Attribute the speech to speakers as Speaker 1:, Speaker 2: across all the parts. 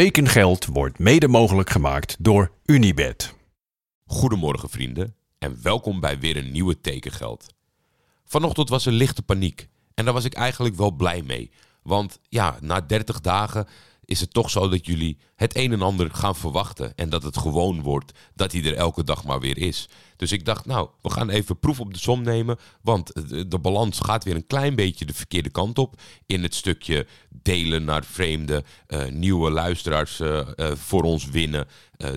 Speaker 1: Tekengeld wordt mede mogelijk gemaakt door Unibed.
Speaker 2: Goedemorgen vrienden en welkom bij weer een nieuwe Tekengeld. Vanochtend was er lichte paniek en daar was ik eigenlijk wel blij mee. Want ja, na 30 dagen is het toch zo dat jullie het een en ander gaan verwachten. En dat het gewoon wordt dat hij er elke dag maar weer is. Dus ik dacht, nou, we gaan even proef op de som nemen. Want de, balans gaat weer een klein beetje de verkeerde kant op. In het stukje delen naar vreemde, uh, nieuwe luisteraars uh, uh, voor ons winnen.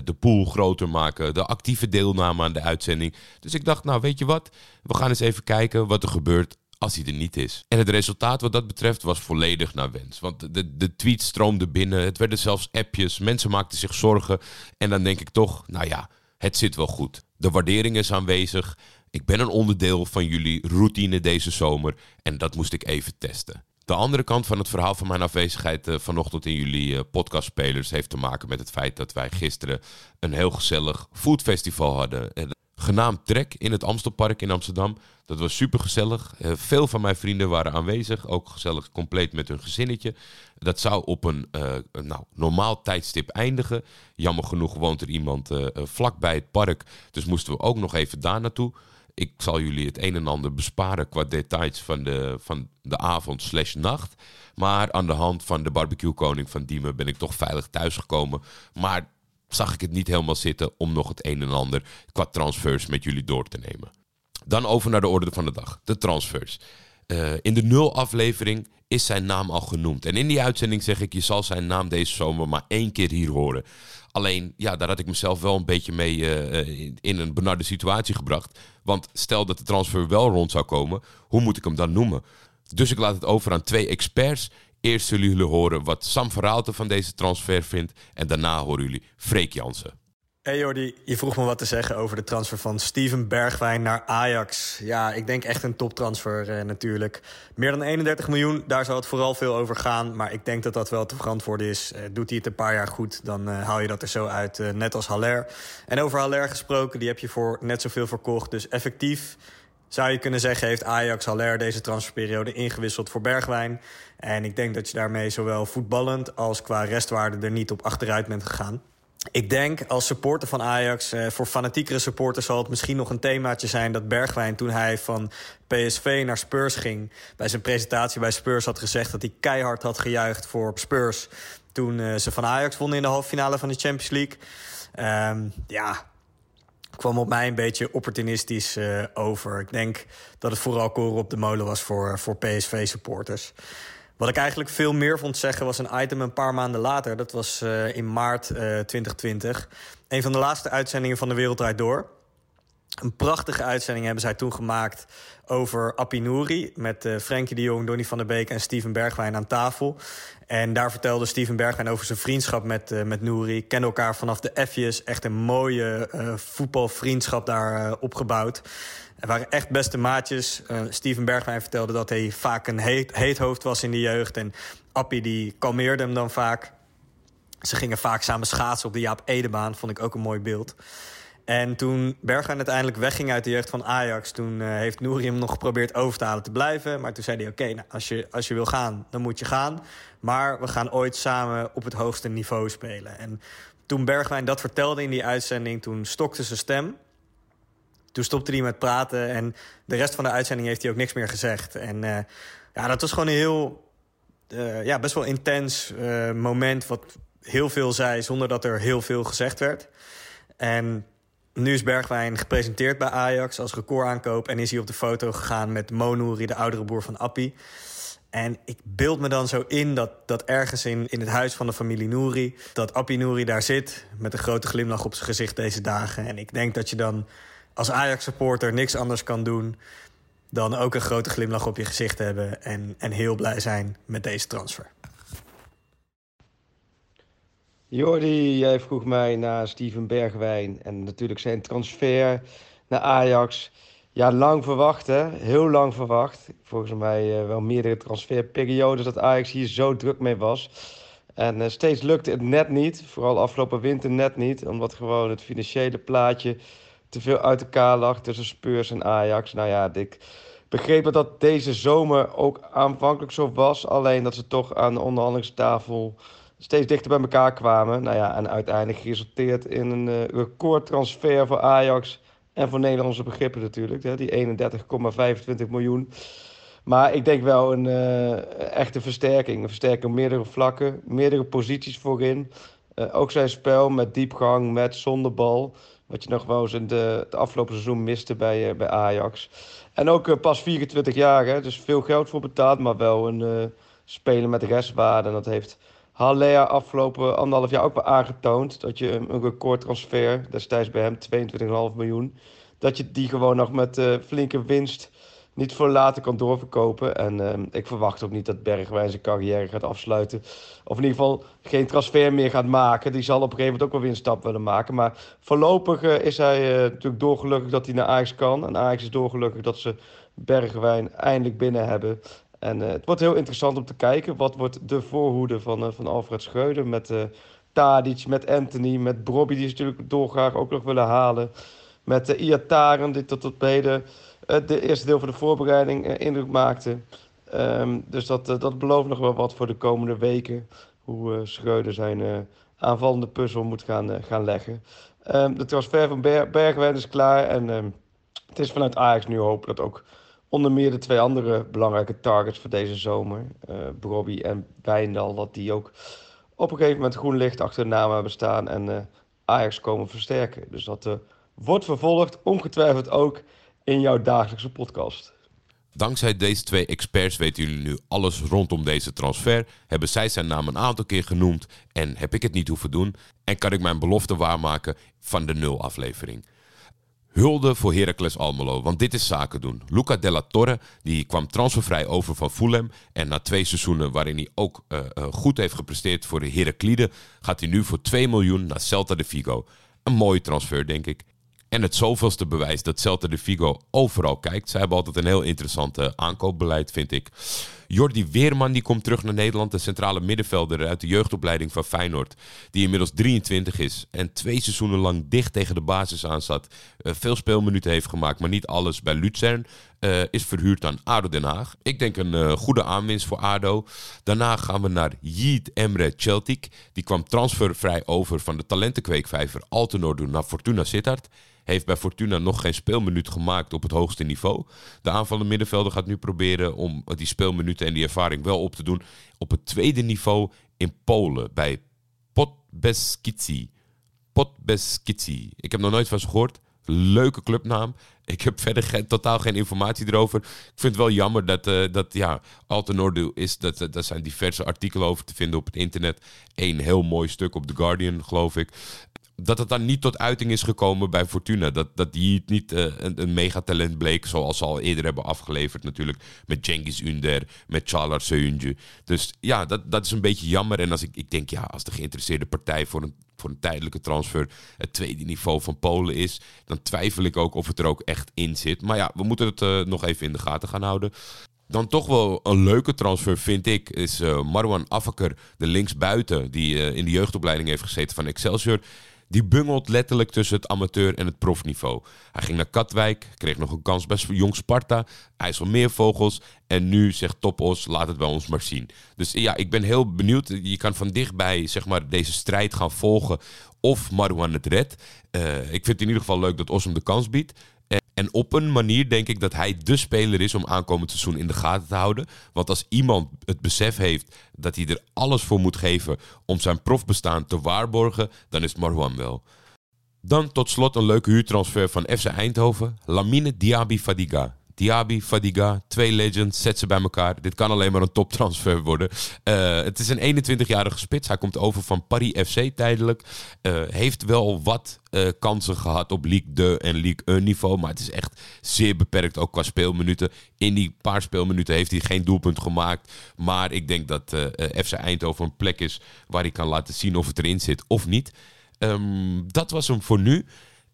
Speaker 2: de pool groter maken. De actieve deelname aan de uitzending. Dus ik dacht, nou, weet je wat? We gaan eens even kijken wat er gebeurt als hij er niet is. En het resultaat wat dat betreft was volledig naar wens. Want de, de tweets stroomden binnen, het werden zelfs appjes, mensen maakten zich zorgen. En dan denk ik toch, nou ja, het zit wel goed. De waardering is aanwezig. Ik ben een onderdeel van jullie routine deze zomer en dat moest ik even testen. De andere kant van het verhaal van mijn afwezigheid uh, vanochtend in jullie uh, podcastspelers heeft te maken met het feit dat wij gisteren een heel gezellig foodfestival hadden genaamd Trek in het Amstelpark in Amsterdam. Dat was super gezellig. Uh, veel van mijn vrienden waren aanwezig, ook gezellig compleet met hun gezinnetje. Dat zou op een uh, nou, normaal tijdstip eindigen. Jammer genoeg woont er iemand uh, vlak bij het park, dus moesten we ook nog even daar naartoe. Ik zal jullie het een en ander besparen qua details van de, van de avond slash nacht. Maar aan de hand van de barbecue koning van Diemen ben ik toch veilig thuisgekomen. Maar zag ik het niet helemaal zitten om nog het een en ander qua transfers met jullie door te nemen. Dan over naar de orde van de dag, de transfers. Uh, in de nul aflevering is zijn naam al genoemd. En in die uitzending zeg ik, je zal zijn naam deze zomer maar één keer hier horen. Alleen, ja, daar had ik mezelf wel een beetje mee uh, in een benarde situatie gebracht. Want stel dat de transfer wel rond zou komen, hoe moet ik hem dan noemen? Dus ik laat het over aan twee experts Eerst zullen jullie horen wat Sam Verhaalten van deze transfer vindt. En daarna horen jullie Freek Jansen.
Speaker 3: Hey Jordi, je vroeg me wat te zeggen over de transfer van Steven Bergwijn naar Ajax. Ja, ik denk echt een toptransfer eh, natuurlijk. Meer dan 31 miljoen, daar zal het vooral veel over gaan. Maar ik denk dat dat wel te verantwoorden is. Eh, doet hij het een paar jaar goed, dan uh, haal je dat er zo uit, uh, net als Haller. En over Haller gesproken, die heb je voor net zoveel verkocht. Dus effectief zou je kunnen zeggen, heeft Ajax Haller deze transferperiode ingewisseld voor Bergwijn. En ik denk dat je daarmee zowel voetballend als qua restwaarde er niet op achteruit bent gegaan. Ik denk als supporter van Ajax, eh, voor fanatiekere supporters zal het misschien nog een themaatje zijn dat Bergwijn toen hij van PSV naar Spurs ging, bij zijn presentatie bij Spurs had gezegd dat hij keihard had gejuicht voor Spurs toen uh, ze van Ajax wonnen in de halve finale van de Champions League. Um, ja, kwam op mij een beetje opportunistisch uh, over. Ik denk dat het vooral koren op de molen was voor, voor PSV-supporters. Wat ik eigenlijk veel meer vond zeggen was een item een paar maanden later. Dat was uh, in maart uh, 2020. Een van de laatste uitzendingen van De Wereld Draait Door. Een prachtige uitzending hebben zij toen gemaakt over Appinouri... met uh, Frenkie de Jong, Donny van der Beek en Steven Bergwijn aan tafel. En daar vertelde Steven Bergwijn over zijn vriendschap met, uh, met Nouri. Kennen elkaar vanaf de F's. Echt een mooie uh, voetbalvriendschap daar opgebouwd. Er waren echt beste maatjes. Steven Bergwijn vertelde dat hij vaak een heet, heet hoofd was in de jeugd. En Appie die kalmeerde hem dan vaak. Ze gingen vaak samen schaatsen op de Jaap Edebaan. Vond ik ook een mooi beeld. En toen Bergwijn uiteindelijk wegging uit de jeugd van Ajax... toen uh, heeft Nouri hem nog geprobeerd over te halen te blijven. Maar toen zei hij, oké, nou, als, je, als je wil gaan, dan moet je gaan. Maar we gaan ooit samen op het hoogste niveau spelen. En toen Bergwijn dat vertelde in die uitzending... toen stokte zijn stem. Toen stopte hij met praten. En de rest van de uitzending heeft hij ook niks meer gezegd. En uh, ja, dat was gewoon een heel... Uh, ja, best wel intens moment... wat heel veel zei zonder dat er heel veel gezegd werd. En nu is Bergwijn gepresenteerd bij Ajax als recordaankoop... en is hij op de foto gegaan met Monouri, de oudere broer van Appie. En ik beeld me dan zo in dat, dat ergens in, in het huis van de familie Nouri... dat Appie Nouri daar zit met een grote glimlach op zijn gezicht deze dagen. En ik denk dat je dan als Ajax-supporter niks anders kan doen... dan ook een grote glimlach op je gezicht hebben... en, en heel blij zijn met deze transfer.
Speaker 4: Jordi, jij vroeg mij naar Steven Bergwijn en natuurlijk zijn transfer naar Ajax. Ja, lang verwacht hè, heel lang verwacht. Volgens mij uh, wel meerdere transferperiodes dat Ajax hier zo druk mee was. En uh, steeds lukte het net niet, vooral afgelopen winter net niet. Omdat gewoon het financiële plaatje te veel uit elkaar lag tussen Spurs en Ajax. Nou ja, ik begreep dat dat deze zomer ook aanvankelijk zo was. Alleen dat ze toch aan de onderhandelingstafel steeds dichter bij elkaar kwamen. Nou ja, en uiteindelijk geresulteerd in een uh, recordtransfer voor Ajax en voor Nederlandse begrippen natuurlijk. Die 31,25 miljoen. Maar ik denk wel een uh, echte versterking. Een versterking op meerdere vlakken, meerdere posities voorin. Uh, ook zijn spel met diepgang, met zonder bal. Wat je nog wel eens in de, het afgelopen seizoen miste bij, bij Ajax. En ook pas 24 jaar, hè, dus veel geld voor betaald, maar wel een speler met restwaarde. En dat heeft Haller afgelopen anderhalf jaar ook wel aangetoond. Dat je een recordtransfer, destijds bij hem 22,5 miljoen. Dat je die gewoon nog met uh, flinke winst niet voor later kan doorverkopen. En uh, ik verwacht ook niet dat Bergwijn zijn carrière gaat afsluiten. Of in ieder geval geen transfer meer gaat maken. Die zal op een gegeven moment ook wel weer een stap willen maken. Maar voorlopig uh, is hij uh, natuurlijk doorgelukkig dat hij naar Ajax kan. En Ajax is doorgelukkig dat ze Bergwijn eindelijk binnen hebben. En uh, het wordt heel interessant om te kijken. Wat wordt de voorhoede van, uh, van Alfred Schreuder met uh, Tadic, met Anthony, met Bobby die ze natuurlijk dolgraag ook nog willen halen. Met Iataren, die tot op heden de eerste deel van de voorbereiding indruk maakte. Um, dus dat, dat belooft nog wel wat voor de komende weken. Hoe Schreuder zijn aanvallende puzzel moet gaan, gaan leggen. Um, de transfer van Ber Bergwijn is klaar. En um, het is vanuit Ajax nu hopen dat ook onder meer de twee andere belangrijke targets voor deze zomer, uh, en Wijndal, dat die ook op een gegeven moment groen licht achter de naam hebben staan en uh, Ajax komen versterken. Dus dat uh, wordt vervolgd, ongetwijfeld ook in jouw dagelijkse podcast.
Speaker 2: Dankzij deze twee experts weten jullie nu alles rondom deze transfer. Hebben zij zijn naam een aantal keer genoemd en heb ik het niet hoeven doen. En kan ik mijn belofte waarmaken van de nul aflevering. Hulde voor Heracles Almelo, want dit is zaken doen. Luca Della Torre die kwam transfervrij over van Fulham. En na twee seizoenen waarin hij ook uh, uh, goed heeft gepresteerd voor de Heraklide... gaat hij nu voor 2 miljoen naar Celta de Vigo. Een mooie transfer, denk ik. En het zoveelste bewijs dat Celta de Vigo overal kijkt. Zij hebben altijd een heel interessant aankoopbeleid, vind ik. Jordi Weerman die komt terug naar Nederland. De centrale middenvelder uit de jeugdopleiding van Feyenoord. Die inmiddels 23 is. En twee seizoenen lang dicht tegen de basis aan zat. Uh, veel speelminuten heeft gemaakt, maar niet alles bij Luzern. Uh, is verhuurd aan ADO Den Haag. Ik denk een uh, goede aanwinst voor ADO. Daarna gaan we naar Yiğit Emre Celtic. Die kwam transfervrij over van de talentenkweekvijver Altenor naar Fortuna Sittard heeft bij Fortuna nog geen speelminuut gemaakt op het hoogste niveau. De aanvallende middenvelder gaat nu proberen om die speelminuten en die ervaring wel op te doen op het tweede niveau in Polen bij Podbeskici. Podbeskici. Ik heb nog nooit van ze gehoord. Leuke clubnaam. Ik heb verder geen, totaal geen informatie erover. Ik vind het wel jammer dat, uh, dat ja, Altenordu is. Dat, dat, zijn diverse artikelen over te vinden op het internet. Eén heel mooi stuk op The Guardian, geloof ik dat het dan niet tot uiting is gekomen bij Fortuna. Dat, dat die niet uh, een, een megatalent bleek, zoals ze al eerder hebben afgeleverd natuurlijk. Met Cengiz Under, met Charles Seunje. Dus ja, dat, dat is een beetje jammer. En als ik, ik denk, ja, als de geïnteresseerde partij voor een, voor een tijdelijke transfer het tweede niveau van Polen is, dan twijfel ik ook of het er ook echt in zit. Maar ja, we moeten het uh, nog even in de gaten gaan houden. Dan toch wel een leuke transfer, vind ik, is uh, Marwan Affaker, de linksbuiten, die in de jeugdopleiding heeft gezeten van Excelsior. Die bungelt letterlijk tussen het amateur en het profniveau. Hij ging naar Katwijk, kreeg nog een kans bij Jong Sparta, IJsselmeervogels. En nu zegt Topos, laat het bij ons maar zien. Dus ja, ik ben heel benieuwd. Je kan van dichtbij zeg maar, deze strijd gaan volgen of Marwan het redt. Uh, ik vind het in ieder geval leuk dat Os hem de kans biedt. En op een manier denk ik dat hij de speler is om aankomend seizoen in de gaten te houden. Want als iemand het besef heeft dat hij er alles voor moet geven om zijn profbestaan te waarborgen, dan is Marwan wel. Dan tot slot een leuke huurtransfer van FC Eindhoven. Lamine Diaby Fadiga. Diaby, Fadiga, twee legends, zet ze bij elkaar. Dit kan alleen maar een toptransfer worden. Uh, het is een 21-jarige spits. Hij komt over van Paris FC tijdelijk. Uh, heeft wel wat uh, kansen gehad op League 2 en League 1 niveau. Maar het is echt zeer beperkt, ook qua speelminuten. In die paar speelminuten heeft hij geen doelpunt gemaakt. Maar ik denk dat FC Eindhoven een plek is waar hij kan laten zien of het erin zit of niet. Um, dat was hem voor nu.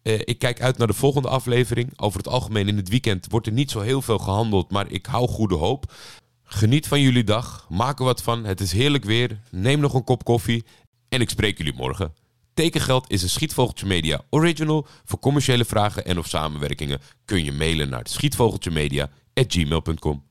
Speaker 2: Uh, ik kijk uit naar de volgende aflevering. Over het algemeen in het weekend wordt er niet zo heel veel gehandeld, maar ik hou goede hoop. Geniet van jullie dag, maak er wat van. Het is heerlijk weer. Neem nog een kop koffie en ik spreek jullie morgen. Tekengeld is een Schietvogeltje Media original. Voor commerciële vragen en of samenwerkingen kun je mailen naar schietvogeltjemedia.gmail.com.